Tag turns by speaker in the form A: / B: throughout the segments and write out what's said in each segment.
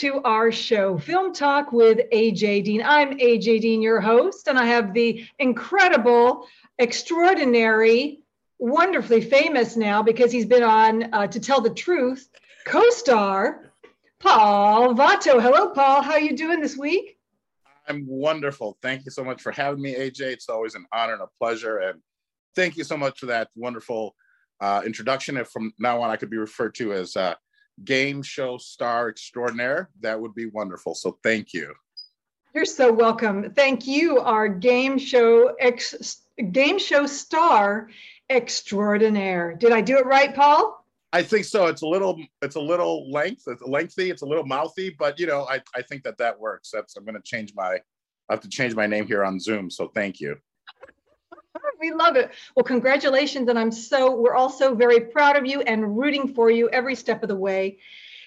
A: To our show, Film Talk with AJ Dean. I'm AJ Dean, your host, and I have the incredible, extraordinary, wonderfully famous now because he's been on uh, To Tell the Truth, co star Paul Vato. Hello, Paul. How are you doing this week?
B: I'm wonderful. Thank you so much for having me, AJ. It's always an honor and a pleasure. And thank you so much for that wonderful uh, introduction. If from now on I could be referred to as uh, game show star extraordinaire, that would be wonderful. So thank you.
A: You're so welcome. Thank you, our game show ex, game show star extraordinaire. Did I do it right, Paul?
B: I think so. It's a little, it's a little length, it's lengthy, it's a little mouthy, but you know, I, I think that that works. That's, I'm going to change my, I have to change my name here on Zoom. So thank you.
A: We love it. Well, congratulations. And I'm so, we're all so very proud of you and rooting for you every step of the way.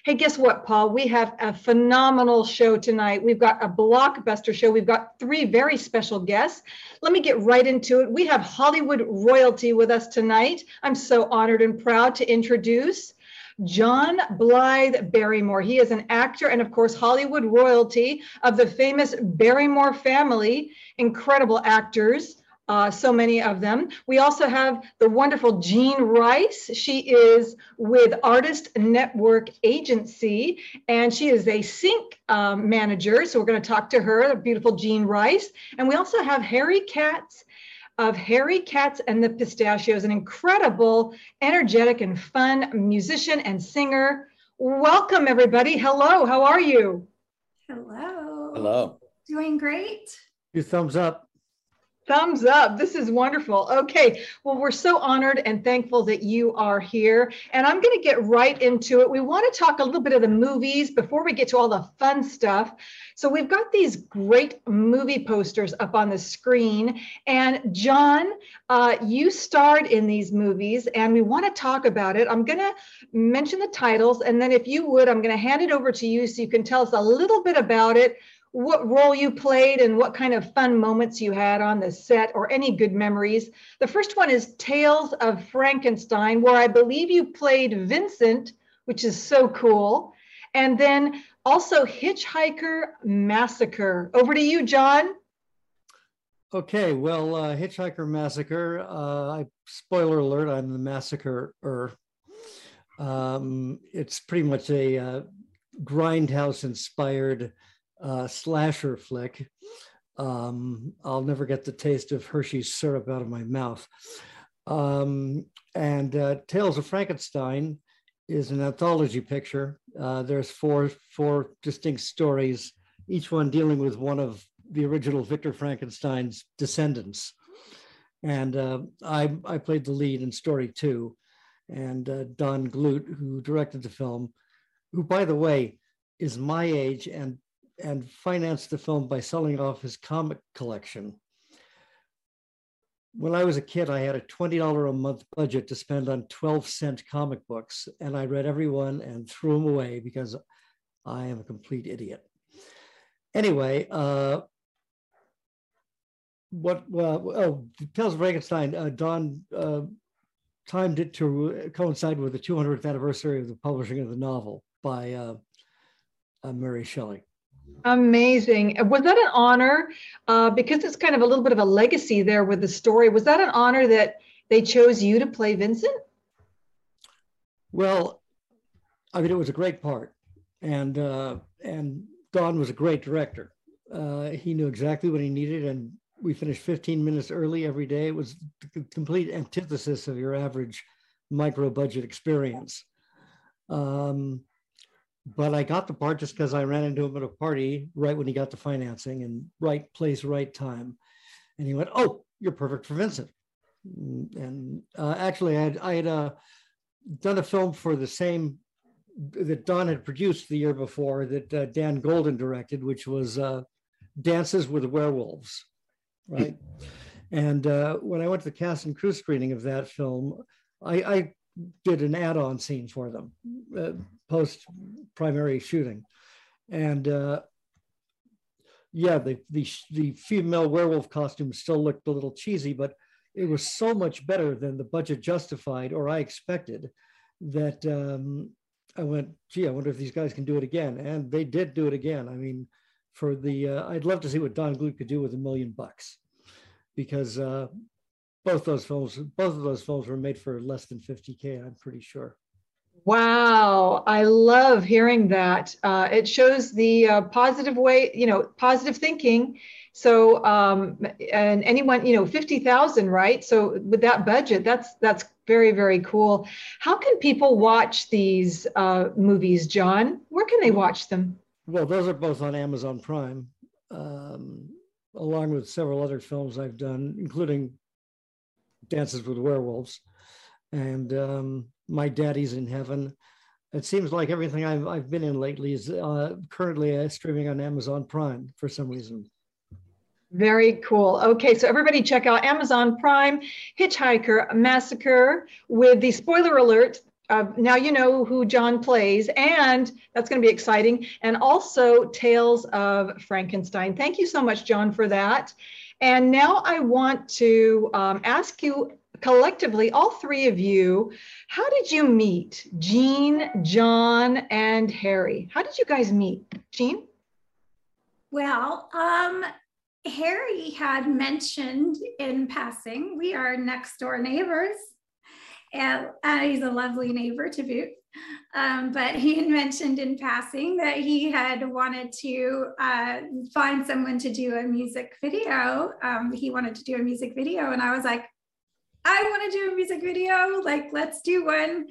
A: Hey, guess what, Paul? We have a phenomenal show tonight. We've got a blockbuster show. We've got three very special guests. Let me get right into it. We have Hollywood royalty with us tonight. I'm so honored and proud to introduce John Blyth Barrymore. He is an actor and, of course, Hollywood royalty of the famous Barrymore family, incredible actors uh, so many of them. We also have the wonderful Jeanne Rice. She is with Artist Network Agency, and she is a sync um, manager. So we're going to talk to her, the beautiful Jeanne Rice. And we also have Harry Katz of Harry Katz and the Pistachios, an incredible, energetic, and fun musician and singer. Welcome, everybody. Hello, how are you?
C: Hello.
D: Hello.
C: Doing great.
D: Two thumbs up.
A: Thumbs up. This is wonderful. Okay. Well, we're so honored and thankful that you are here. And I'm going to get right into it. We want to talk a little bit of the movies before we get to all the fun stuff. So, we've got these great movie posters up on the screen. And, John, uh, you starred in these movies, and we want to talk about it. I'm going to mention the titles. And then, if you would, I'm going to hand it over to you so you can tell us a little bit about it what role you played and what kind of fun moments you had on the set or any good memories. The first one is Tales of Frankenstein, where I believe you played Vincent, which is so cool. And then also Hitchhiker Massacre. Over to you, John.
D: Okay, well, uh, Hitchhiker Massacre, uh, spoiler alert, I'm the massacrer. Um, it's pretty much a uh, grindhouse inspired uh, slasher flick. Um, I'll never get the taste of Hershey's syrup out of my mouth. Um, and uh, Tales of Frankenstein is an anthology picture. Uh, there's four four distinct stories, each one dealing with one of the original Victor Frankenstein's descendants. And uh, I, I played the lead in story two. And uh, Don Glut, who directed the film, who, by the way, is my age and and financed the film by selling off his comic collection. When I was a kid, I had a $20 a month budget to spend on 12 cent comic books, and I read every one and threw them away because I am a complete idiot. Anyway, uh, what, well, oh, Tales of Frankenstein, uh, Don uh, timed it to coincide with the 200th anniversary of the publishing of the novel by uh, uh Mary Shelley.
A: Amazing. Was that an honor? Uh, because it's kind of a little bit of a legacy there with the story. Was that an honor that they chose you to play Vincent?
D: Well, I mean, it was a great part, and uh, and Don was a great director. Uh, he knew exactly what he needed, and we finished 15 minutes early every day. It was the complete antithesis of your average micro budget experience. Um, but I got the part just because I ran into him at a party right when he got the financing and right place, right time. And he went, "Oh, you're perfect for Vincent." And uh, actually, I had I had uh, done a film for the same that Don had produced the year before that uh, Dan Golden directed, which was uh, Dances with Werewolves, right? and uh, when I went to the cast and crew screening of that film, I, I did an add-on scene for them uh, post primary shooting and uh, yeah the, the the female werewolf costume still looked a little cheesy but it was so much better than the budget justified or i expected that um, I went, gee, I wonder if these guys can do it again. And they did do it again. I mean, for the, uh, I'd love to see what Don Glut could do with a million bucks because uh, both those films, both of those films were made for less than 50K, I'm pretty sure.
A: Wow, I love hearing that. Uh, it shows the uh, positive way, you know, positive thinking. So, um, and anyone, you know, fifty thousand, right? So, with that budget, that's that's very very cool. How can people watch these uh, movies, John? Where can they watch them?
D: Well, those are both on Amazon Prime, um, along with several other films I've done, including Dances with Werewolves and um, My Daddy's in Heaven. It seems like everything I've, I've been in lately is uh, currently uh, streaming on Amazon Prime for some reason.
A: Very cool. Okay, so everybody check out Amazon Prime Hitchhiker Massacre with the spoiler alert. Uh, now you know who John plays, and that's going to be exciting. And also Tales of Frankenstein. Thank you so much, John, for that. And now I want to um, ask you collectively, all three of you, how did you meet Jeanne, John, and Harry? How did you guys meet? Jeanne?
C: Well, um, Harry had mentioned in passing, we are next door neighbors. And uh, he's a lovely neighbor to boot. Um, but he had mentioned in passing that he had wanted to uh, find someone to do a music video. Um, he wanted to do a music video. And I was like, I want to do a music video. Like, let's do one.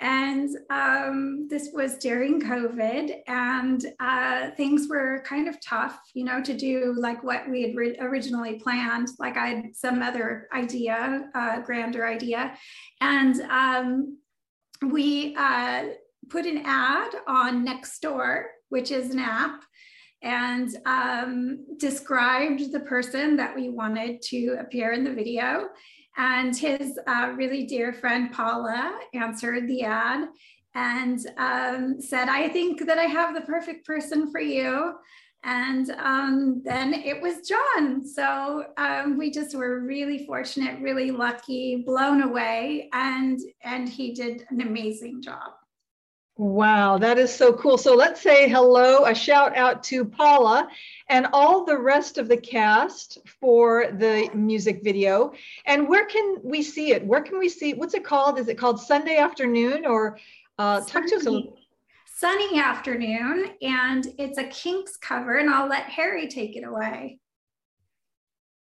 C: And um, this was during COVID, and uh, things were kind of tough, you know, to do like what we had originally planned. Like I had some other idea, uh, grander idea, and um, we uh, put an ad on Nextdoor, which is an app, and um, described the person that we wanted to appear in the video. And his uh, really dear friend Paula answered the ad and um, said, I think that I have the perfect person for you. And um, then it was John. So um, we just were really fortunate, really lucky, blown away, and and he did an amazing job.
A: Wow, that is so cool. So let's say hello, a shout out to Paula and all the rest of the cast for the music video. And where can we see it? Where can we see? What's it called? Is it called Sunday afternoon or uh, talk to us a little?
C: Sunny afternoon, and it's a Kinks cover, and I'll let Harry take it away.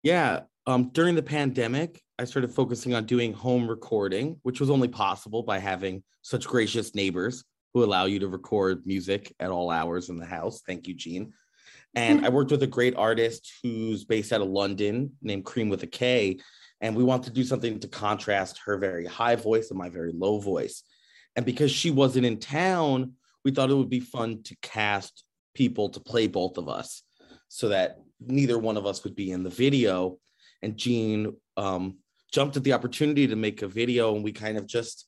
E: Yeah, um, during the pandemic, I started focusing on doing home recording, which was only possible by having such gracious neighbors who allow you to record music at all hours in the house. Thank you, Jeanne. And I worked with a great artist who's based out of London named Cream with a K. And we want to do something to contrast her very high voice and my very low voice. And because she wasn't in town, we thought it would be fun to cast people to play both of us so that neither one of us would be in the video. And Jeanne um, jumped at the opportunity to make a video, and we kind of just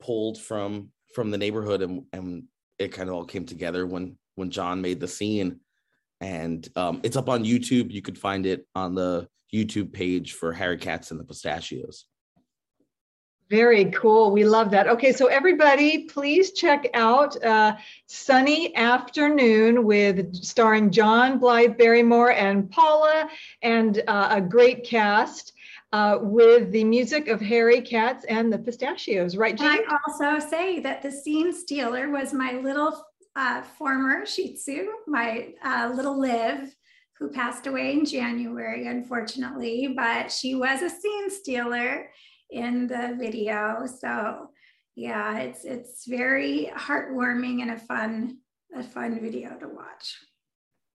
E: pulled from from the neighborhood and and it kind of all came together when when John made the scene and um, it's up on YouTube. You could find it on the YouTube page for Harry Katz and the Pistachios.
A: Very cool. We love that. Okay, so everybody, please check out uh, Sunny Afternoon with starring John Blyth Barrymore and Paula and uh, a great cast uh, with the music of Harry Katz and the Pistachios, right, Jeanne?
C: I also say that the scene stealer was my little uh, former Shih Tzu, my uh, little Liv, who passed away in January, unfortunately, but she was a scene stealer in the video. So yeah, it's it's very heartwarming and a fun a fun video to watch.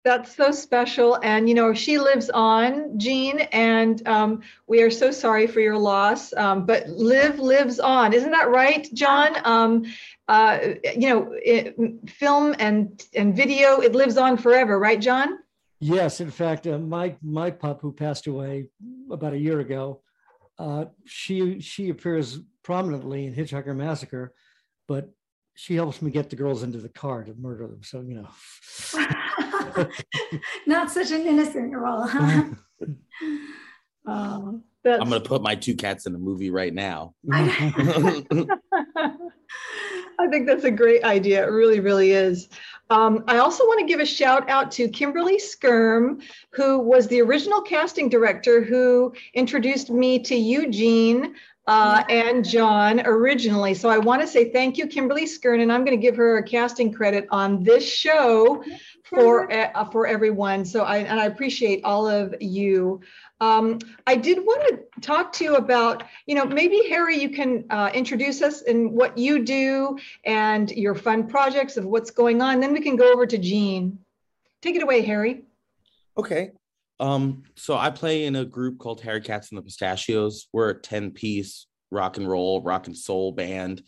A: That's so special. And, you know, she lives on, Jeanne, and um, we are so sorry for your loss. Um, but Liv lives on. Isn't that right, John? Um, uh, you know, it, film and, and video, it lives on forever, right, John?
D: Yes. In fact, uh, my, my pup, who passed away about a year ago, uh, she, she appears prominently in Hitchhiker Massacre, but she helps me get the girls into the car to murder them. So, you know.
C: Not such an innocent role, huh?
E: I'm going to put my two cats in a movie right now.
A: I think that's a great idea. It really, really is. Um, I also want to give a shout out to Kimberly Skirm, who was the original casting director who introduced me to Eugene uh, and John originally. So I want to say thank you, Kimberly Skirm, and I'm going to give her a casting credit on this show for uh, for everyone. So I and I appreciate all of you. Um, I did want to talk to you about, you know, maybe Harry, you can uh, introduce us in what you do and your fun projects of what's going on. Then we can go over to Jeanne. Take it away, Harry.
E: Okay. Um, so I play in a group called Harry Katz and the Pistachios. We're a 10 piece rock and roll, rock and soul band.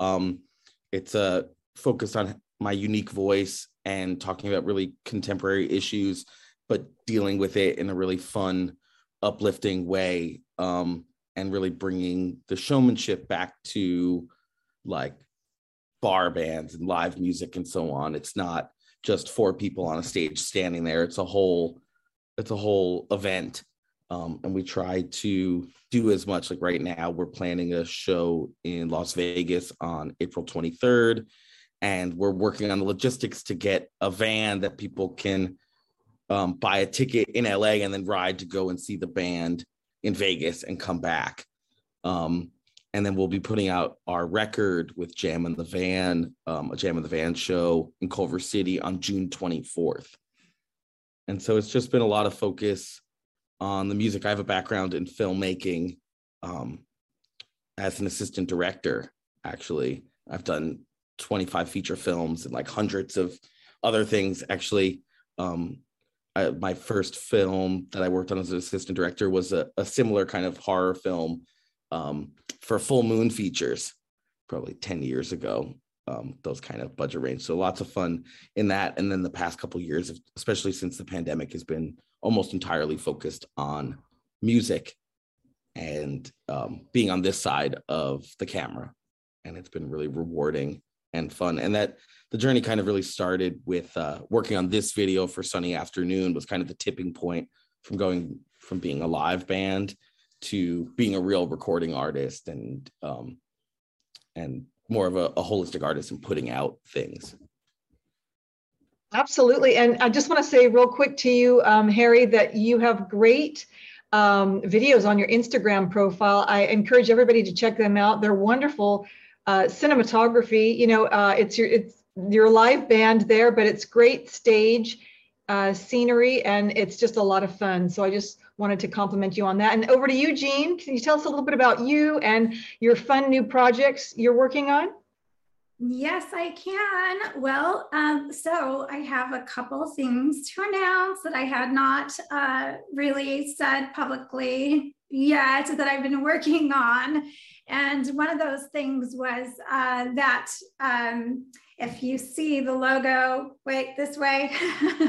E: Um, it's a uh, focused on my unique voice and talking about really contemporary issues, but dealing with it in a really fun, uplifting way um, and really bringing the showmanship back to like bar bands and live music and so on. It's not just four people on a stage standing there. It's a whole it's a whole event. Um, and we try to do as much like right now we're planning a show in las vegas on april 23rd and we're working on the logistics to get a van that people can um, buy a ticket in LA and then ride to go and see the band in Vegas and come back. Um, and then we'll be putting out our record with Jam in the Van, um, a Jam in the Van show in Culver City on June 24th. And so it's just been a lot of focus on the music. I have a background in filmmaking um, as an assistant director, actually. I've done 25 feature films and like hundreds of other things. Actually, um, I, my first film that I worked on as an assistant director was a, a similar kind of horror film um, for Full Moon Features, probably 10 years ago. Um, those kind of budget range. So lots of fun in that. And then the past couple years, especially since the pandemic, has been almost entirely focused on music and um, being on this side of the camera. And it's been really rewarding and fun. And that the journey kind of really started with uh, working on this video for Sunny Afternoon was kind of the tipping point from going from being a live band to being a real recording artist and um, and more of a, a holistic artist and putting out things.
A: Absolutely. And I just want to say real quick to you, um, Harry, that you have great um, videos on your Instagram profile. I encourage everybody to check them out. They're wonderful uh, cinematography. You know, uh, it's your it's your live band there, but it's great stage uh, scenery, and it's just a lot of fun. So I just wanted to compliment you on that. And over to you, Jeanne. Can you tell us a little bit about you and your fun new projects you're working on?
C: Yes, I can. Well, um, so I have a couple things to announce that I had not uh, really said publicly yet that I've been working on. And one of those things was uh, that um, if you see the logo, wait, this way,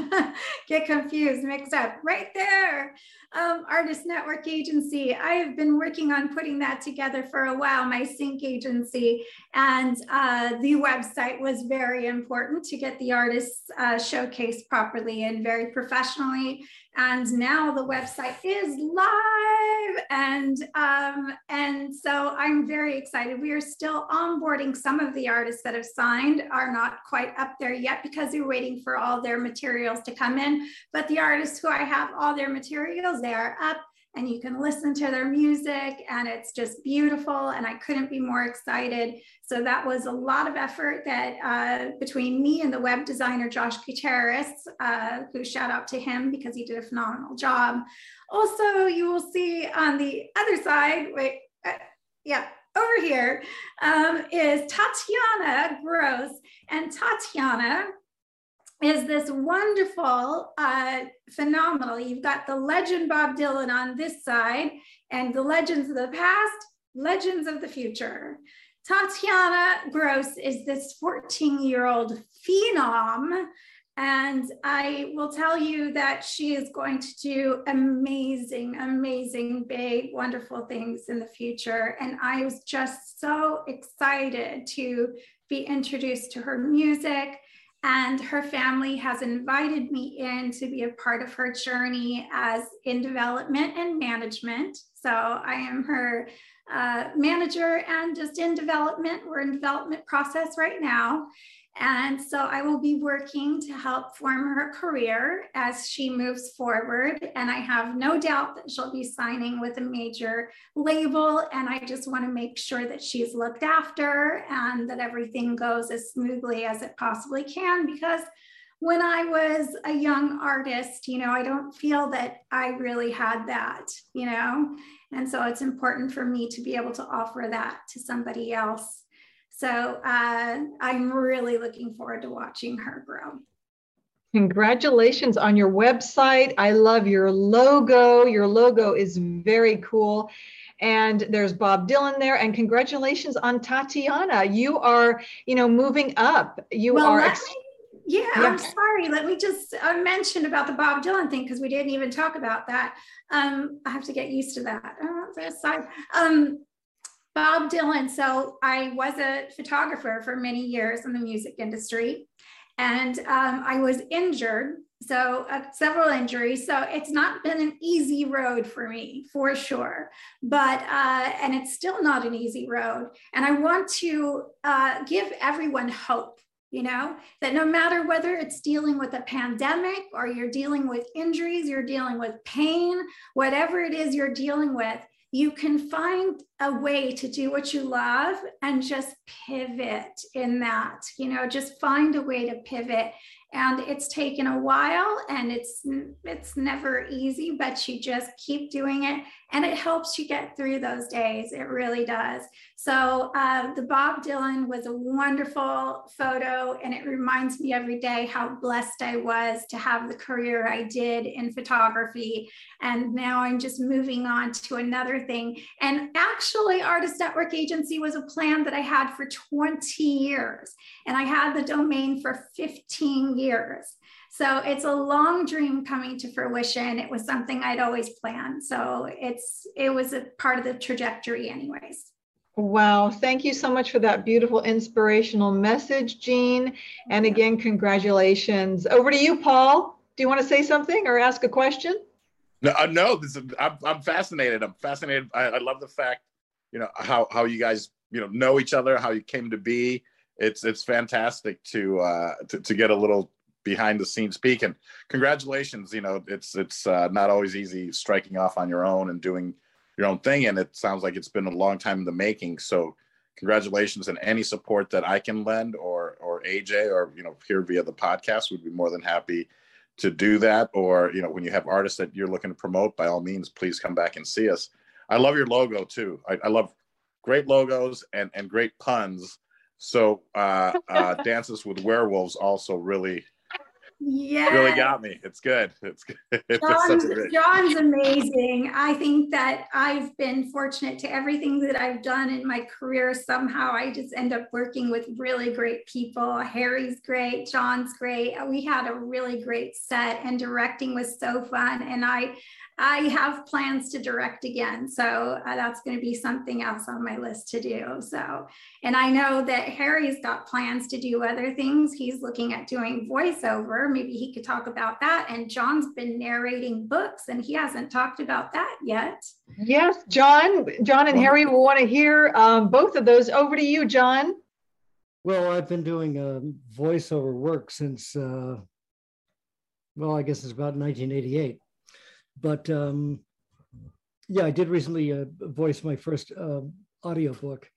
C: get confused, mixed up, right there, um, Artist Network Agency. I have been working on putting that together for a while, my sync agency, and uh, the website was very important to get the artists uh, showcased properly and very professionally. And now the website is live, and um, and so I'm very excited. We are still onboarding some of the artists that have signed are not quite up there yet because we're waiting for all their materials to come in. But the artists who I have all their materials, they are up and you can listen to their music and it's just beautiful and i couldn't be more excited so that was a lot of effort that uh, between me and the web designer josh gutierrez uh, who shout out to him because he did a phenomenal job also you will see on the other side wait uh, yeah over here um, is Tatiana Gross. And Tatiana is this wonderful, uh, phenomenal. You've got the legend Bob Dylan on this side and the legends of the past, legends of the future. Tatiana Gross is this 14 year old phenom and I will tell you that she is going to do amazing, amazing, big, wonderful things in the future. And I was just so excited to be introduced to her music. And her family has invited me in to be a part of her journey as in development and management. So I am her uh, manager and just in development. We're in development process right now. And so I will be working to help form her career as she moves forward. And I have no doubt that she'll be signing with a major label. And I just want to make sure that she's looked after and that everything goes as smoothly as it possibly can. Because when I was a young artist, you know, I don't feel that I really had that, you know. And so it's important for me to be able to offer that to somebody else so uh, I'm really looking forward to watching her grow.
A: Congratulations on your website. I love your logo. Your logo is very cool. And there's Bob Dylan there. And congratulations on Tatiana. You are, you know, moving up. You
C: well,
A: are.
C: Ex- yeah, yeah, I'm sorry. Let me just uh, mention about the Bob Dylan thing because we didn't even talk about that. Um, I have to get used to that. Oh, sorry. Um, Bob Dylan. So I was a photographer for many years in the music industry, and um, I was injured. So uh, several injuries. So it's not been an easy road for me, for sure. But uh, and it's still not an easy road. And I want to uh, give everyone hope you know that no matter whether it's dealing with a pandemic or you're dealing with injuries you're dealing with pain whatever it is you're dealing with you can find a way to do what you love and just pivot in that you know just find a way to pivot. And it's taken a while and it's it's never easy but you just keep doing it and it helps you get through those days. It really does. So uh, the bob dylan was a wonderful photo and it reminds me every day how blessed i was to have the career i did in photography. And now i'm just moving on to another thing. And actually artist network agency was a plan that i had for 20 years and i had the domain for 15 years. So it's a long dream coming to fruition. It was something I'd always planned. So it's it was a part of the trajectory anyways.
A: Wow, thank you so much for that beautiful inspirational message, Jeanne. And again, congratulations. Over to you, Paul. Do you want to say something or ask a question?
B: No, uh, no. This is, I'm, I'm fascinated. I'm fascinated. I, I love the fact, you know, how how you guys, you know, know each other, how you came to be. It's it's fantastic to uh, to, to get a little behind the scenes peek and congratulations you know it's it's uh, not always easy striking off on your own and doing your own thing and it sounds like it's been a long time in the making. So congratulations and any support that i can lend or or aj or you know here via the podcast would be more than happy to do that. Or you know when you have artists that you're looking to promote by all means please come back and see us. I love your logo too. I, I love great logos and and great puns. So uh, uh, dances with werewolves also really
C: yeah.
B: Really got me. It's good. It's good.
C: John's, John's amazing. I think that i've been fortunate to everything that i've done in my career. Somehow i just end up working with really great people. Harry's great. John's great. We had a really great set and directing was so fun. And i I have plans to direct again. So uh, that's going to be something else on my list to do. So, and I know that Harry's got plans to do other things. He's looking at doing voiceover. Maybe he could talk about that. And John's been narrating books and he hasn't talked about that yet.
A: Yes, John, John and Harry will want to hear um, both of those. Over to you, John.
D: Well, I've been doing um, voiceover work since, uh, well, I guess it's about 1988 but um, yeah, I did recently uh, voice my first uh, audiobook,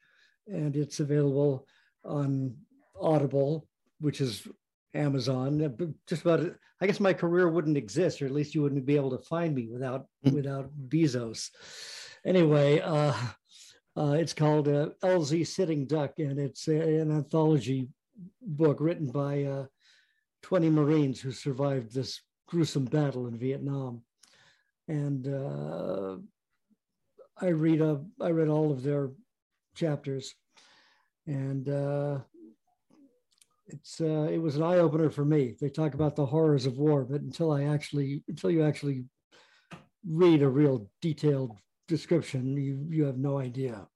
D: and it's available on Audible, which is Amazon. Uh, just about, I guess my career wouldn't exist, or at least you wouldn't be able to find me without mm. without Bezos. Anyway, uh, uh, it's called uh, LZ Sitting Duck, and it's a, an anthology book written by uh, 20 Marines who survived this gruesome battle in Vietnam and uh, I read a, I read all of their chapters, and uh, it's uh, it was an eye opener for me. They talk about the horrors of war, but until I actually until you actually read a real detailed description, you you have no idea.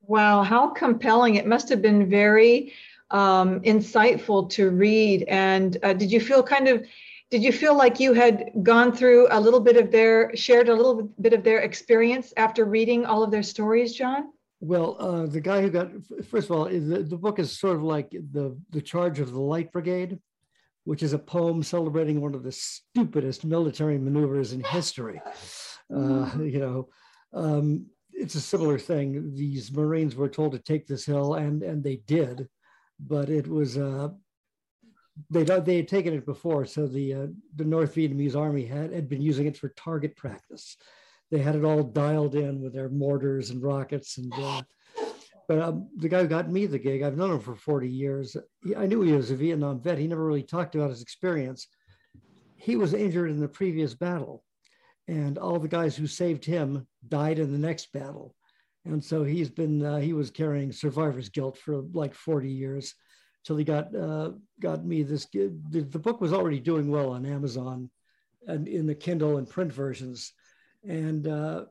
A: Wow, how compelling! It must have been very um, insightful to read. And uh, did you feel kind of did you feel like you had gone through a little bit of their shared a little bit of their experience after reading all of their stories john?
D: Well uh, the guy who got first of all the, the book is sort of like the the charge of the light brigade which is a poem celebrating one of the stupidest military maneuvers in history. Uh, mm-hmm. you know um, it's a similar thing. These marines were told to take this hill and and they did but it was uh, they they had taken it before, so the uh, the North Vietnamese army had had been using it for target practice. They had it all dialed in with their mortars and rockets, and uh, but um, the guy who got me the gig, I've known him for forty years. He, I knew he was a Vietnam vet. He never really talked about his experience. He was injured in the previous battle, and all the guys who saved him died in the next battle, and so he's been uh, he was carrying survivor's guilt for like forty years till he got uh, got me this. The, the book was already doing well on Amazon, and in the Kindle and print versions, and uh,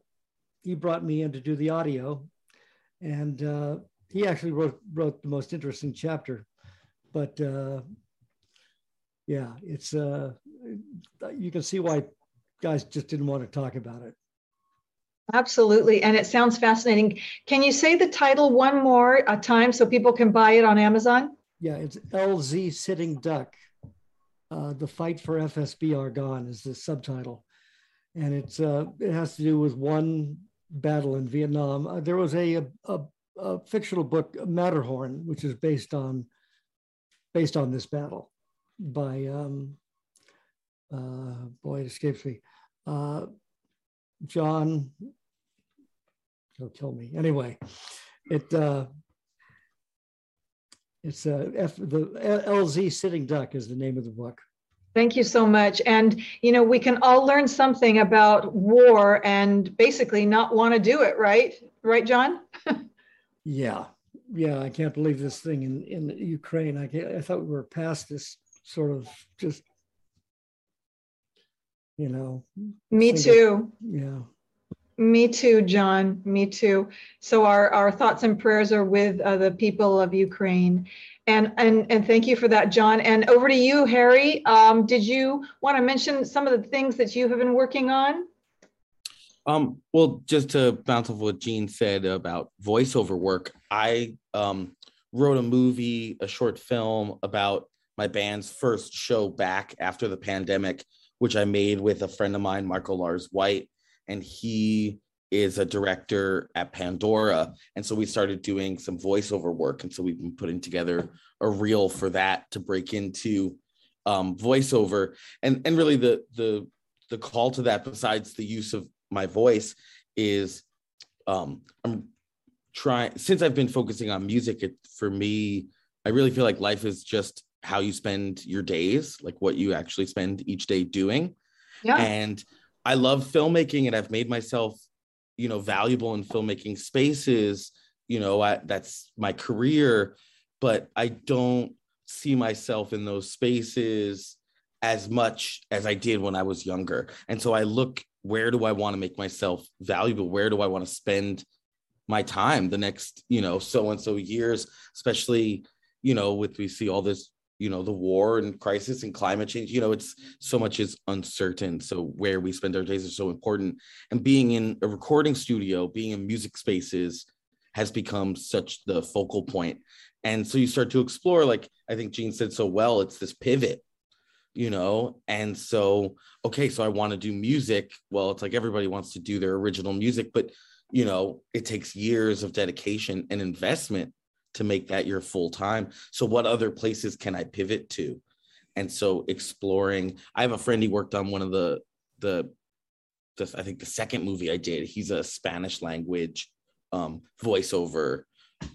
D: he brought me in to do the audio, and uh, he actually wrote wrote the most interesting chapter, but uh, yeah, it's uh, you can see why guys just didn't want to talk about it.
A: Absolutely. And it sounds fascinating. Can you say the title one more uh, time so people can buy it on Amazon?
D: Yeah, it's LZ Sitting Duck. Uh, the Fight for FSB Argonne is the subtitle. And it's uh, it has to do with one battle in Vietnam. Uh, there was a, a, a, fictional book, Matterhorn, which is based on based on this battle by um, uh, boy, it escapes me. Uh, John, he'll kill me. Anyway, it uh, it's uh, F, the LZ Sitting Duck is the name of the book.
A: Thank you so much. And, you know, we can all learn something about war and basically not want to do it, right? Right, John?
D: yeah. Yeah. I can't believe this thing in, in Ukraine. I, can't, I thought we were past this sort of just, you know.
A: Me too.
D: yeah.
A: Me too, John. Me too. So our, our thoughts and prayers are with uh, the people of Ukraine. And, and, and thank you for that, John. And over to you, Harry. Um, did you want to mention some of the things that you have been working on?
E: Um, well, just to bounce off what Jeanne said about voiceover work, I um, wrote a movie, a short film about my band's first show back after the pandemic, which I made with a friend of mine, Marco Lars White and he is a director at Pandora. And so we started doing some voiceover work. And so we've been putting together a reel for that to break into um, voiceover. And and really the the the call to that, besides the use of my voice, is um, I'm trying since I've been focusing on music. It for me, I really feel like life is just how you spend your days, like what you actually spend each day doing. Yeah. And I love filmmaking and I've made myself, you know, valuable in filmmaking spaces. You know, I, that's my career, but I don't see myself in those spaces as much as I did when I was younger. And so I look, where do I want to make myself valuable? Where do I want to spend my time the next, you know, so and so years, especially, you know, with we see all this you know the war and crisis and climate change you know it's so much is uncertain. So where we spend our days is so important. And being in a recording studio being in music spaces has become such the focal point. And so you start to explore like i think jeanne said so well it's this pivot you know? And so okay so i want to do music. Well it's like everybody wants to do their original music but you know it takes years of dedication and investment to make that your full time. So what other places can I pivot to? And so exploring, I have a friend he worked on one of the the, the I think the second movie I did. He's a Spanish language um, voiceover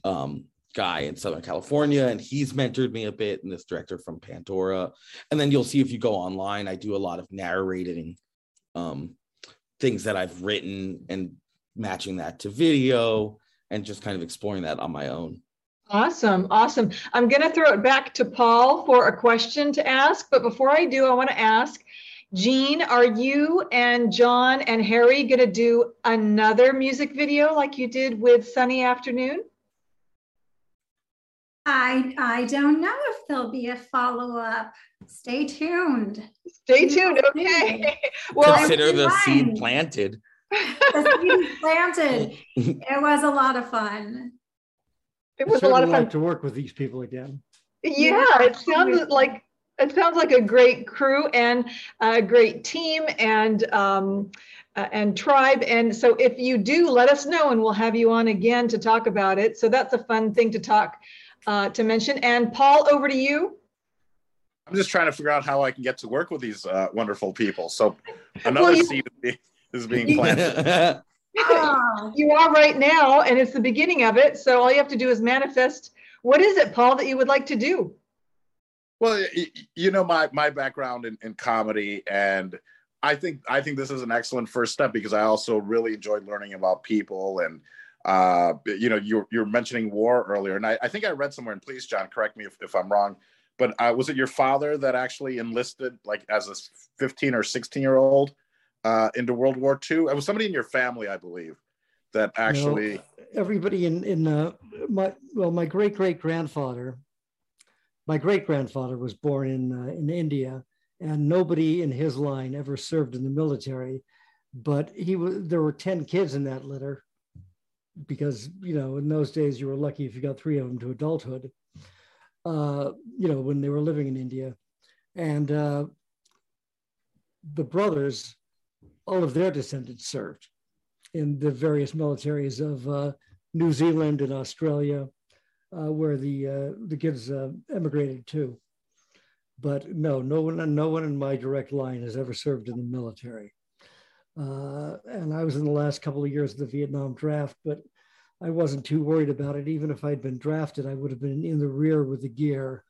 E: um, guy in Southern California, and he's mentored me a bit. And this director from Pandora, and then you'll see if you go online, I do a lot of narrating um, things that I've written and matching that to video and just kind of exploring that on my own.
A: Awesome, awesome. I'm going to throw it back to Paul for a question to ask. But before I do, I want to ask Jeanne, are you and John and Harry going to do another music video like you did with Sunny Afternoon?
C: I I don't know if there'll be a follow up. Stay tuned.
A: Stay tuned. Okay. Well,
E: Consider the seed planted.
C: The seed planted. It was a lot of fun.
A: It was a lot of fun.
D: like to work with these people again.
A: Yeah,
C: Yeah,
A: it sounds like it sounds like a great crew and a great team and um, uh, and tribe. And so, if you do, let us know, and we'll have you on again to talk about it. So that's a fun thing to talk uh, to mention. And Paul, over to you.
B: I'm just trying to figure out how I can get to work with these uh, wonderful people. So another
A: you-
B: seed is being, is being
A: You-
B: planted.
C: Oh,
A: You are right now, and it's the beginning of it. So all you have to do is manifest. What is it, Paul, that you would like to do?
B: Well, y- y- you know my my background in, in comedy, and I think I think this is an excellent first step because I also really enjoyed learning about people and uh, you know you're you're mentioning war earlier, and I, I think I read somewhere, and please, John, correct me if, if I'm wrong, but uh, was it your father that actually enlisted like as a 15 or 16 year old uh, into World War II? It was somebody in your family, I believe, that
D: You know,
B: actually.
D: everybody in in uh, my well, my great great grandfather, my great grandfather was born in uh, in India, and nobody in his line ever served in the military, but he was there were ten kids in that litter, because you know in those days you were lucky if you got three of them to adulthood, uh, you know when they were living in India, and uh, the brothers, all of their descendants served in the various militaries of uh, New Zealand and Australia, uh, where the uh, the kids uh, emigrated to. But no, no one, no one in my direct line has ever served in the military. Uh, and I was in the last couple of years of the Vietnam draft, but I wasn't too worried about it. Even if I'd been drafted, I would have been in the rear with the gear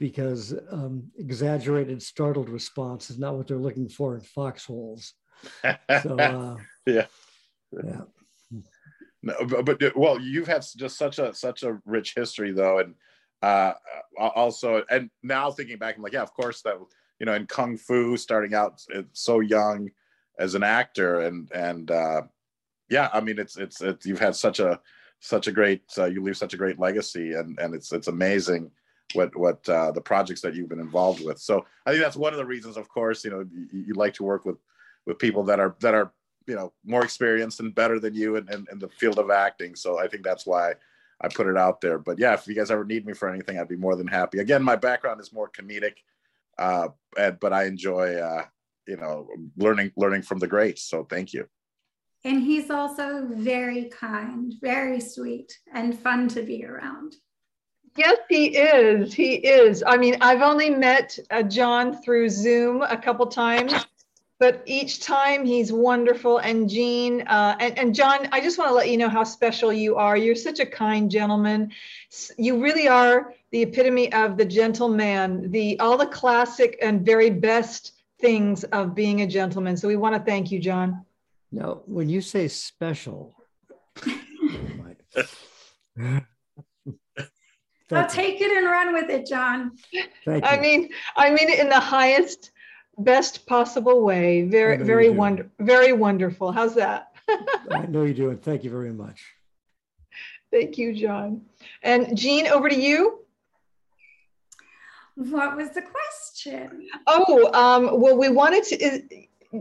D: because um, exaggerated, startled response is not what they're looking for in foxholes. So, uh,
B: Yeah.
D: yeah.
B: No, but, but well, you've had just such a such a rich history though, and uh, also, and now thinking back, I'm like, yeah, of course that you know in kung fu, starting out uh, so young as an actor, and and uh, yeah, I mean, it's it's it's you've had such a such a great uh, you leave such a great legacy, and and it's it's amazing what what uh, the projects that you've been involved with. So I think that's one of the reasons, of course, you know, you, you like to work with with people that are that are you know more experienced and better than you in, in, in the field of acting so i think that's why i put it out there but yeah if you guys ever need me for anything i'd be more than happy again my background is more comedic uh and, but i enjoy uh you know learning learning from the greats so thank you
C: and he's also very kind, very sweet, and fun to be around.
A: Yes, he is. He is. I mean, I've only met uh, John through Zoom a couple times, but each time he's wonderful. And Jeanne uh, and, and John, I just want to let you know how special you are. You're such a kind gentleman. You really are the epitome of the gentleman, the all the classic and very best things of being a gentleman. So we want to thank you, John.
D: Now, when you say special.
C: I'll take it and run with it, John.
D: Thank
A: I mean, I mean it in the highest, best possible way. Very, very
D: you
A: wonder, very wonderful. How's that?
D: I know you do, and thank you very much.
A: Thank you, John. And Jeanne, over to you.
C: What was the question?
A: Oh, um, well, we wanted to,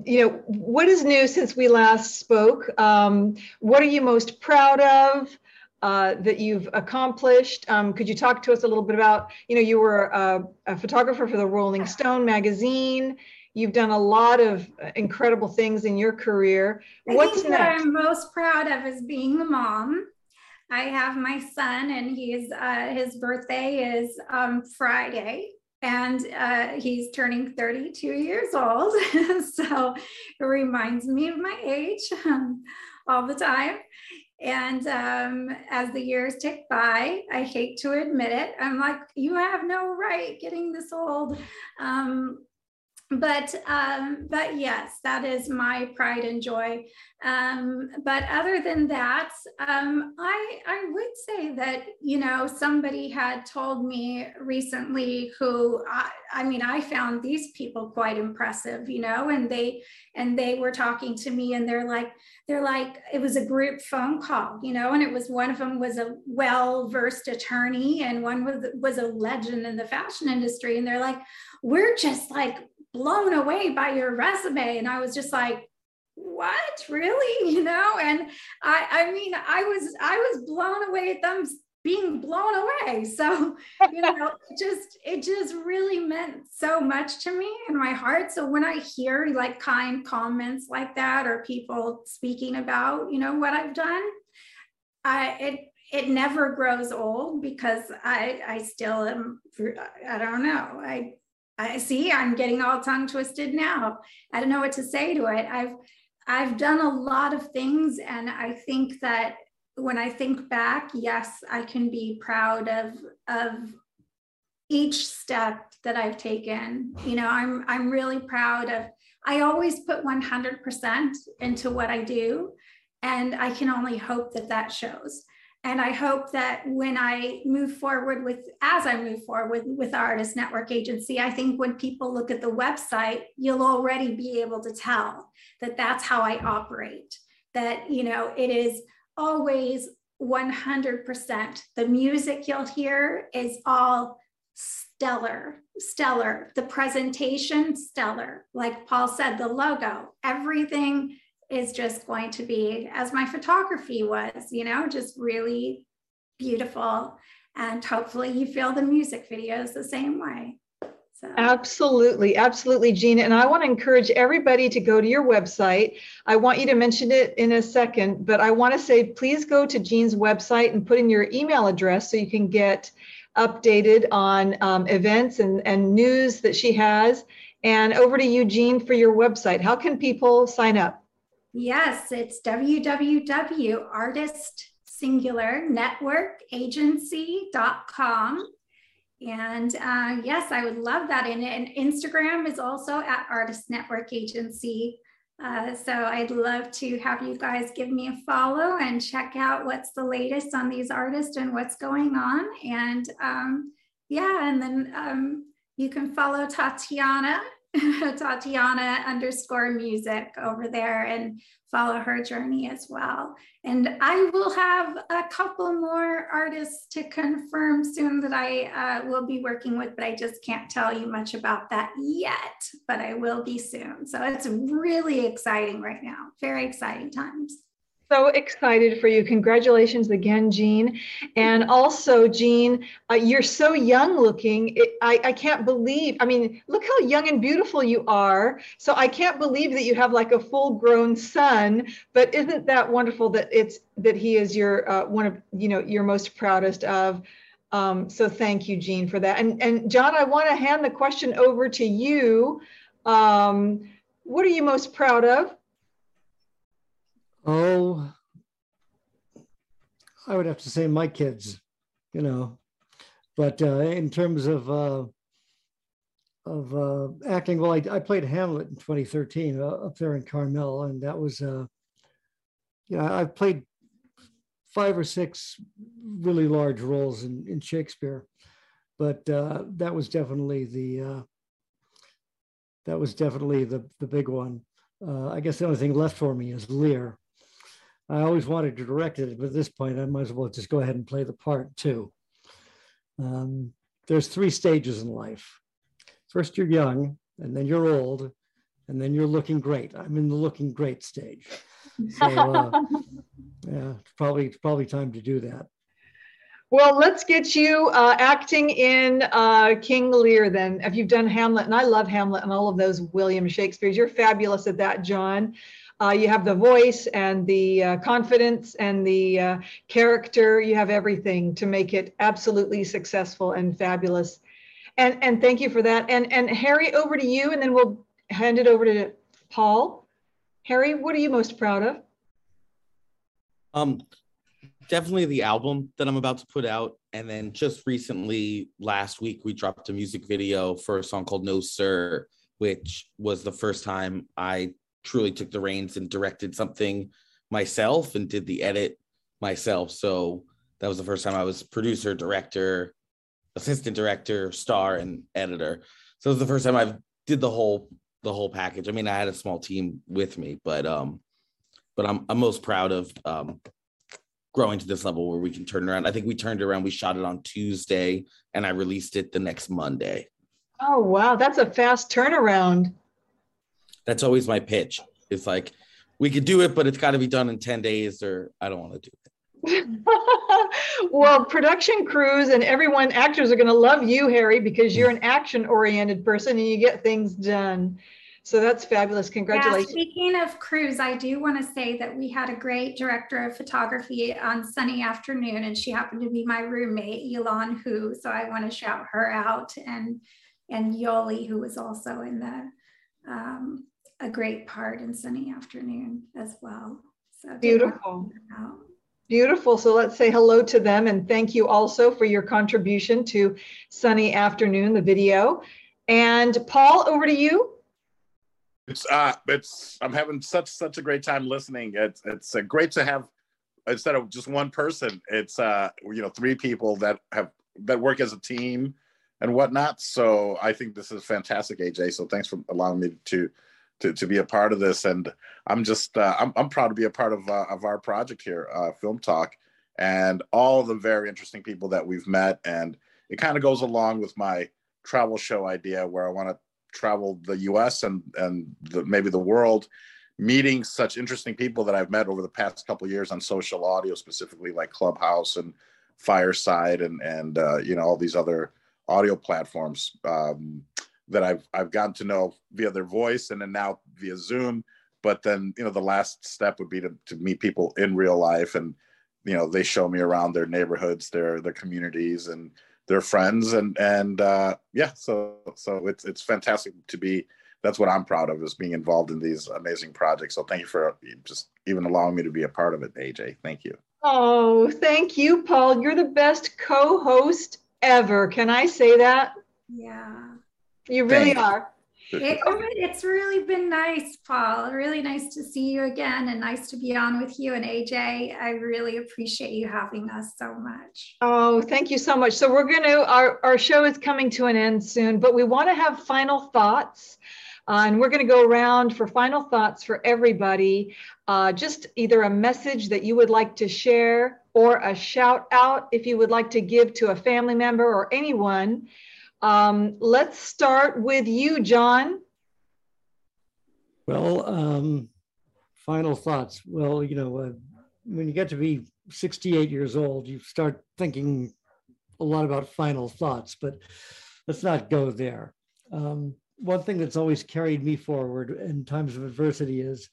A: you know, what is new since we last spoke? Um, what are you most proud of uh, that you've accomplished? Um, could you talk to us a little bit about, you know, you were a, a photographer for the Rolling Stone magazine. You've done a lot of incredible things in your career.
C: I
A: What's
C: think what
A: next?
C: I'm most proud of is being the mom. I have my son, and he's uh, his birthday is um, Friday, and uh, he's turning 32 years old. so it reminds me of my age um, all the time. And um, as the years tick by, I hate to admit it, I'm like, you have no right getting this old. Um, but um, but yes, that is my pride and joy. Um, but other than that, um, I I would say that you know somebody had told me recently who I, I mean I found these people quite impressive, you know, and they and they were talking to me and they're like they're like it was a group phone call, you know, and it was one of them was a well versed attorney and one was was a legend in the fashion industry, and they're like we're just like blown away by your resume. And I was just like, what? Really? You know? And i i mean i was i was blown away at them being blown away. So you know it just it just really meant so much to me in my heart. So when i hear like kind comments like that or people speaking about you know what i've done i it it never grows old because i i still am i don't know. I I see I'm getting all tongue twisted now. I don't know what to say to it. I've I've done a lot of things and I think that when I think back, yes, I can be proud of of each step that I've taken. You know, I'm I'm really proud of I always put 100% into what I do and I can only hope that that shows and I hope that when I move forward with, as I move forward with, with Artist Network Agency, I think when people look at the website, you'll already be able to tell that that's how I operate. That, you know, it is always 100%. The music you'll hear is all stellar, stellar. The presentation, stellar. Like Paul said, the logo, everything is just going to be as my photography was, you know, just really beautiful. And hopefully you feel the music videos the same way.
A: So. Absolutely, absolutely, Gina. And I want to encourage everybody to go to your website. I want you to mention it in a second, but I want to say please go to Jeanne's website and put in your email address so you can get updated on um, events and, and news that she has. And over to you, Jeanne, for your website. How can people sign up?
C: Yes, it's www.artistsingularnetworkagency.com. And uh, yes, I would love that. And, and Instagram is also at Artist Network Agency. Uh, so I'd love to have you guys give me a follow and check out what's the latest on these artists and what's going on. And um, yeah, and then um, you can follow Tatiana Tatiana underscore music over there and follow her journey as well. And I will have a couple more artists to confirm soon that I uh, will be working with, but I just can't tell you much about that yet, but I will be soon. So it's really exciting right now, very exciting times
A: so excited for you. Congratulations again, Jeanne. And also, Jeanne, uh, you're so young looking. It, I, I can't believe, I mean, look how young and beautiful you are. So I can't believe that you have like a full grown son, but isn't that wonderful that it's, that he is your, uh, one of, you know, your most proudest of. Um, so thank you, Jeanne, for that. And, and John, I want to hand the question over to you. Um, what are you most proud of?
D: Oh, I would have to say my kids, you know. But uh, in terms of uh, of uh, acting, well, I, I, played Hamlet in 2013 uh, up there in Carmel, and that was, uh, yeah, I've played five or six really large roles in, in Shakespeare, but uh, that was definitely the uh, that was definitely the the big one. Uh, I guess the only thing left for me is Lear, I always wanted to direct it, but at this point, I might as well just go ahead and play the part too. Um, there's three stages in life. First, you're young, and then you're old, and then you're looking great. I'm in the looking great stage. So, uh, yeah, it's probably it's probably time to do that.
A: Well, let's get you uh, acting in uh, King Lear then. If you've done Hamlet, and I love Hamlet and all of those William Shakespeare's, you're fabulous at that, John. Uh, you have the voice and the uh, confidence and the uh, character. You have everything to make it absolutely successful and fabulous. And and thank you for that. And and Harry, over to you, and then we'll hand it over to Paul. Harry, what are you most proud of?
E: Um, definitely the album that I'm about to put out, and then just recently, last week, we dropped a music video for a song called "No Sir," which was the first time I truly took the reins and directed something myself and did the edit myself. So that was the first time I was producer, director, assistant director, star, and editor. So it was the first time I've did the whole the whole package. I mean, I had a small team with me, but um, but I'm I'm most proud of um growing to this level where we can turn around. I think we turned around. We shot it on Tuesday, and I released it the next Monday.
A: Oh wow, that's a fast turnaround.
E: That's always my pitch. It's like we could do it, but it's got to be done in ten days, or I don't want to do it.
A: well, production crews and everyone, actors are going to love you, Harry, because you're an mm. action oriented person and you get things done. So that's fabulous. Congratulations.
C: Yeah, speaking of crews, I do want to say that we had a great director of photography on Sunny Afternoon, and she happened to be my roommate, Elon Hu. So I want to shout her out and and Yoli, who was also in the um, a great part in Sunny Afternoon as well.
A: So beautiful. Beautiful. So let's say hello to them and thank you also for your contribution to Sunny Afternoon, the video. And Paul, over to you.
B: It's uh, it's I'm having such such a great time listening. It's it's uh, great to have instead of just one person. It's uh, you know, three people that have that work as a team and whatnot. So I think this is fantastic, AJ. So thanks for allowing me to to, to be a part of this. And I'm just uh, I'm I'm proud to be a part of uh, of our project here, uh, Film Talk, and all the very interesting people that we've met. And it kind of goes along with my travel show idea where I want to travel the U.S. and and the, maybe the world, meeting such interesting people that I've met over the past couple years on social audio, specifically like Clubhouse and Fireside and and uh, you know all these other audio platforms um, that I've I've gotten to know via their voice and then now via Zoom. But then you know the last step would be to to meet people in real life and you know they show me around their neighborhoods, their their communities and their friends and and uh, yeah so so it's it's fantastic to be that's what i'm proud of is being involved in these amazing projects. So thank you for just even allowing me to be a part of it aj thank you.
A: Oh thank you paul. You're the best co-host ever can i say that
C: yeah
A: you really are
C: it, it's really been nice, Paul. Really nice to see you again and nice to be on with you and AJ. I really appreciate you having us so much.
A: Oh, thank you so much. So we're going to, our, our show is coming to an end soon, but we want to have final thoughts. Uh, and we're going to go around for final thoughts for everybody. Uh, just either a message that you would like to share or a shout out if you would like to give to a family member or anyone. Um, let's start with you, John.
D: Well, um, final thoughts. Well, you know, uh, when you get to be 68 years old, you start thinking a lot about final thoughts, but let's not go there. Um, one thing that's always carried me forward in times of adversity is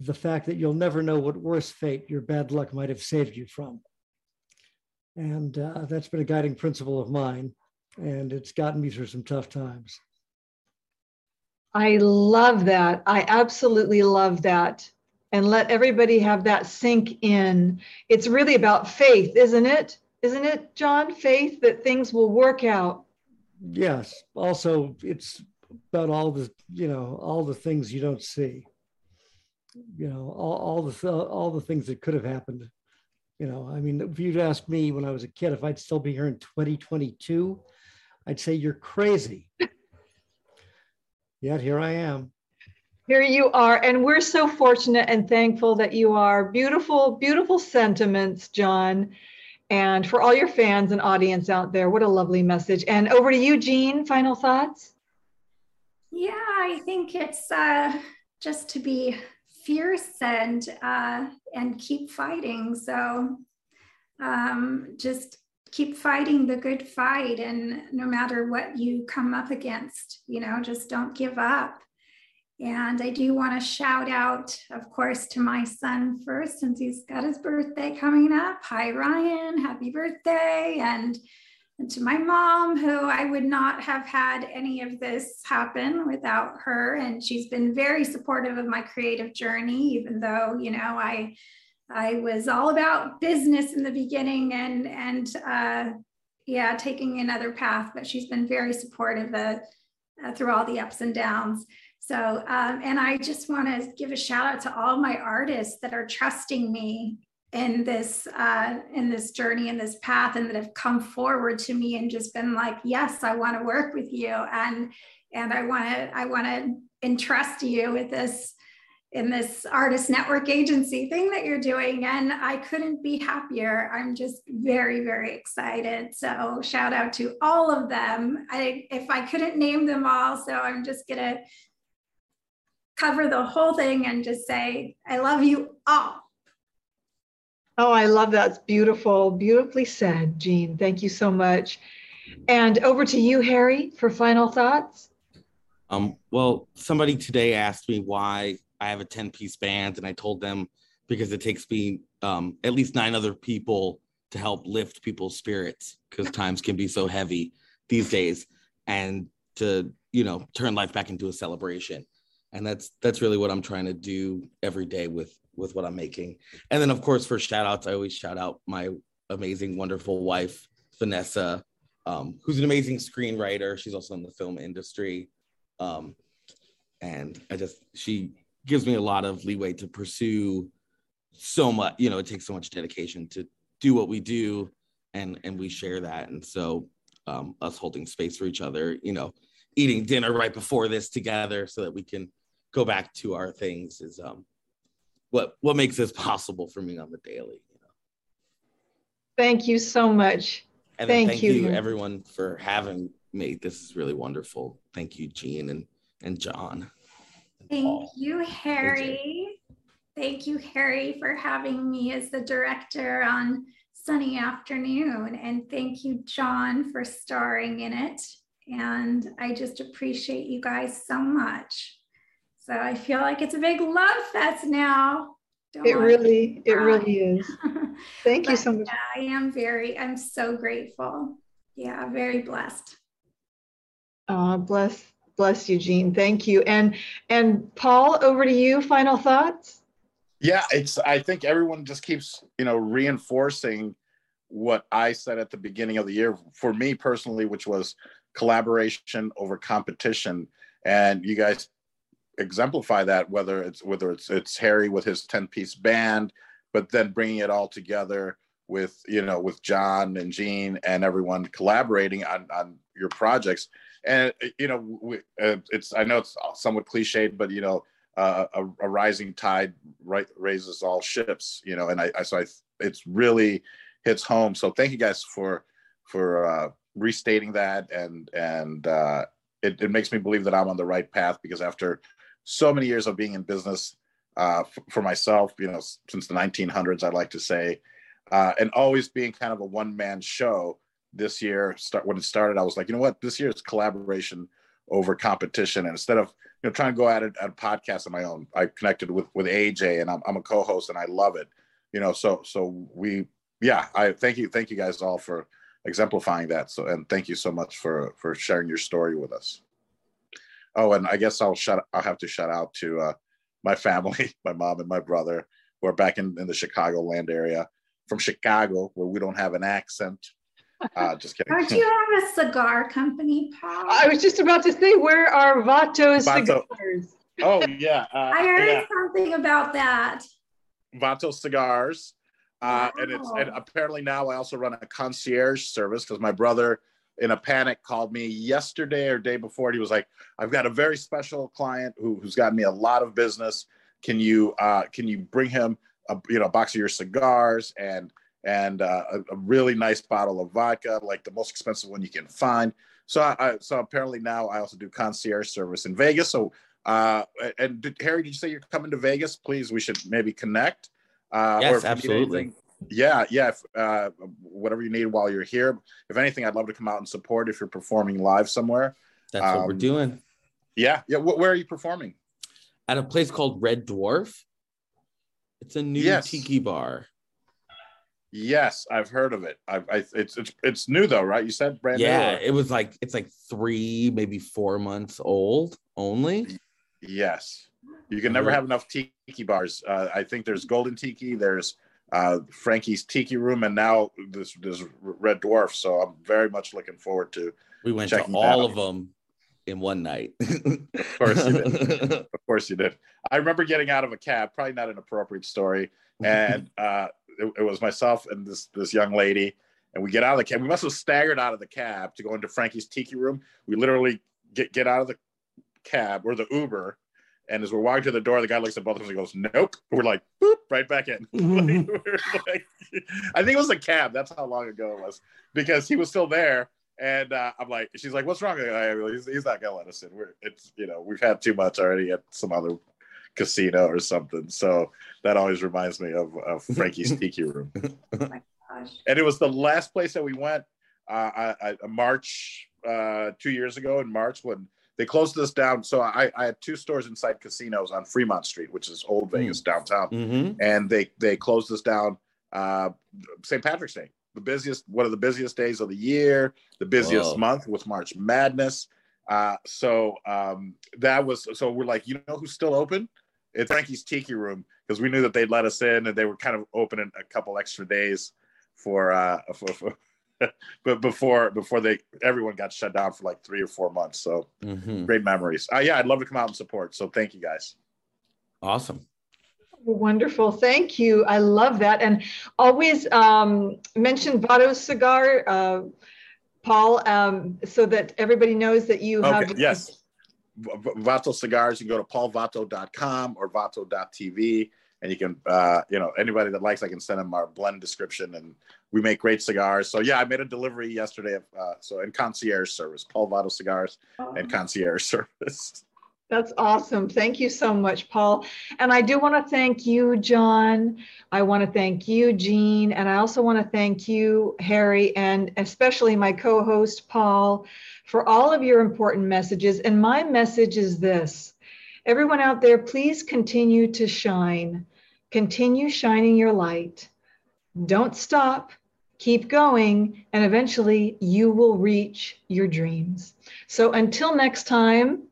D: the fact that you'll never know what worse fate your bad luck might have saved you from. And uh, that's been a guiding principle of mine and it's gotten me through some tough times.
A: I love that. I absolutely love that. And let everybody have that sink in. It's really about faith, isn't it? Isn't it, John? Faith that things will work out.
D: Yes. Also, it's about all the, you know, all the things you don't see. You know, all, all the all the things that could have happened. You know, I mean, if you'd asked me when I was a kid if I'd still be here in 2022, I'd say you're crazy. Yet here I am.
A: Here you are. And we're so fortunate and thankful that you are. Beautiful, beautiful sentiments, John. And for all your fans and audience out there, what a lovely message. And over to you, Jeanne, final thoughts?
C: Yeah, I think it's uh, just to be fierce and uh, and keep fighting. So um, just keep fighting the good fight and no matter what you come up against you know just don't give up. And i do want to shout out of course to my son first since he's got his birthday coming up. Hi ryan. Happy birthday. And, and to my mom who i would not have had any of this happen without her and she's been very supportive of my creative journey even though you know i I was all about business in the beginning and and uh, yeah, taking another path. But she's been very supportive of uh, through all the ups and downs. So, um, and I just want to give a shout out to all my artists that are trusting me in this uh, in this journey in this path and that have come forward to me and just been like yes i want to work with you and and i want to i want to entrust you with this in this artist network agency thing that you're doing and i couldn't be happier. I'm just very very excited. So shout out to all of them. I if i couldn't name them all so i'm just gonna cover the whole thing and just say i love you all
A: Oh, I love that. It's beautiful. Beautifully said, Jeanne. Thank you so much. And over to you, Harry, for final thoughts.
E: Um, well, somebody today asked me why I have a 10 piece band, and I told them because it takes me um, at least nine other people to help lift people's spirits because times can be so heavy these days and to you know turn life back into a celebration and that's that's really what i'm trying to do every day with with what I'm making. And then of course for shout outs, I always shout out my amazing, wonderful wife, Vanessa, um, who's an amazing screenwriter. She's also in the film industry. Um, and I just she gives me a lot of leeway to pursue so much, you know, it takes so much dedication to do what we do and and we share that. And so um, us holding space for each other, you know, eating dinner right before this together so that we can go back to our things is um what what makes this possible for me on the daily. You know?
A: Thank you so much.
E: And thank, thank you, you, everyone, for having me. This is really wonderful. Thank you, Jeanne and and John.
C: And thank Paul. you, Harry. Thank you, Harry, for having me as the director on Sunny Afternoon. And thank you, John, for starring in it. And I just appreciate you guys so much. So I feel like it's a big love fest now.
A: Don't it really, it really is. Thank you so much.
C: Yeah, I am very, I'm so grateful. Yeah, very blessed.
A: Uh, bless, bless you, Jeanne. Thank you. And and Paul, over to you. Final thoughts.
B: Yeah, it's. I think everyone just keeps, you know, reinforcing what I said at the beginning of the year for me personally, which was collaboration over competition. And you guys exemplify that whether it's whether it's it's Harry with his 10 piece band but then bringing it all together with you know with John and Jeanne and everyone collaborating on on your projects. And you know we, uh, it's I know it's somewhat cliched but you know uh, a, a, rising tide right raises all ships you know and I, I so I it's really hits home. So thank you guys for for uh, restating that and and uh, it, it makes me believe that I'm on the right path because after so many years of being in business uh, f- for myself, you know, since the 1900s, I'd like to say, uh, and always being kind of a one man show. This year, start when it started, I was like, you know what, this year is collaboration over competition, and instead of you know trying to go at it a podcast on my own, I connected with with AJ, and I'm, I'm a co-host, and I love it. You know, so so we, yeah, I thank you, thank you guys all for exemplifying that. So, and thank you so much for for sharing your story with us. Oh, and I guess I'll shut. I'll have to shout out to uh, my family, my mom and my brother, who are back in, in the Chicagoland area, from Chicago, where we don't have an accent. Uh, just kidding.
C: Don't you have a cigar company, Paul?
A: I was just about to say, where are Vato's Vato. cigars?
B: Oh yeah, uh,
C: I heard
B: yeah.
C: something about that.
B: Vato cigars, uh, wow. and it's and apparently now I also run a concierge service because my brother in a panic called me yesterday or day before. he was like, "I've got a very special client who, who's gotten me a lot of business. Can you uh, can you bring him a you know a box of your cigars and and uh, a, a, really nice bottle of vodka, like the most expensive one you can find." So I, so apparently now I also do concierge service in Vegas. So uh, and did, Harry, did you say you're coming to Vegas? Please, we should maybe connect.
E: Uh, yes, absolutely
B: yeah yeah if, uh, whatever you need while you're here. If anything i'd love to come out and support if you're performing live somewhere.
E: That's um, what we're um, doing.
B: yeah yeah where are you performing?
E: At a place called red dwarf. It's a new yes. tiki bar.
B: Yes i've heard of it. I've, I, it's it's it's new though right? You said brand new.
E: yeah
B: new,
E: it was like it's like three maybe four months old only.
B: Yes. You can never have enough tiki bars. Uh, i think there's golden tiki there's uh, Frankie's Tiki Room, and now this this Red Dwarf. So I'm very much looking forward to.
E: We went to all of them. in one night.
B: of course you did. Of course you did. I remember getting out of a cab, probably not an appropriate story. And uh, it, it was myself and this this young lady. And we get out of the cab. We must have staggered out of the cab to go into Frankie's tiki room. We literally get, get out of the cab or the Uber. And as we're walking to the door, the guy looks at both of us and goes, Nope. We're like, boop, right back in.
D: Mhm.
B: We're like- I think it was a cab. That's how long ago it was because he was still there. And uh, I'm like, she's like, what's wrong? He's, he's not gonna let us in. We're it's you know we've had too much already at some other casino or something. So that always reminds me of, of Frankie's Tiki Room.
C: Gosh.
B: And it was the last place that we went. Uh, I, I, March uh, two years ago in March when they closed this down. So I, I had two stores inside casinos on Fremont Street, which is Old Vegas downtown.
E: Hmm
B: and they they closed this down. Uh st patrick's day the busiest one of the busiest days of the year the busiest
E: Whoa.
B: month was march madness. Uh so um that was so we're like you know who's still open? It's frankie's tiki room because we knew that they'd let us in and they were kind of open in a couple extra days for uh for, for but before before they everyone got shut down for like three or four months so
E: hmm
B: great memories uh yeah i'd love to come out and support so thank you guys
E: Awesome.
A: Wonderful. Thank you. I love that. And always um, mention Vato's cigar, uh, Paul, um, so that everybody knows that you
B: Okay,
A: have.
B: yes. V- V- Vato Cigars, you can go to paulvato.com or vato.tv and you can, uh, you know, anybody that likes, I can send them our blend description and we make great cigars. So yeah, I made a delivery yesterday. Of, uh, so in concierge service, Paul Vato Cigars and concierge service.
A: That's awesome. Thank you so much, Paul. And I do want to thank you, John. I want to thank you, Jeanne. And I also want to thank you, Harry, and especially my co host, Paul, for all of your important messages. And my message is this everyone out there, please continue to shine, continue shining your light. Don't stop. Keep going, and eventually you will reach your dreams. So until next time,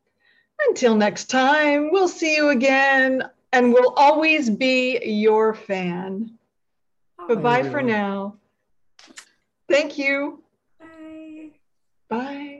A: until next time, we'll see you again, and we'll always be your fan. Bye bye for now. Thank you.
C: Bye.
A: Bye.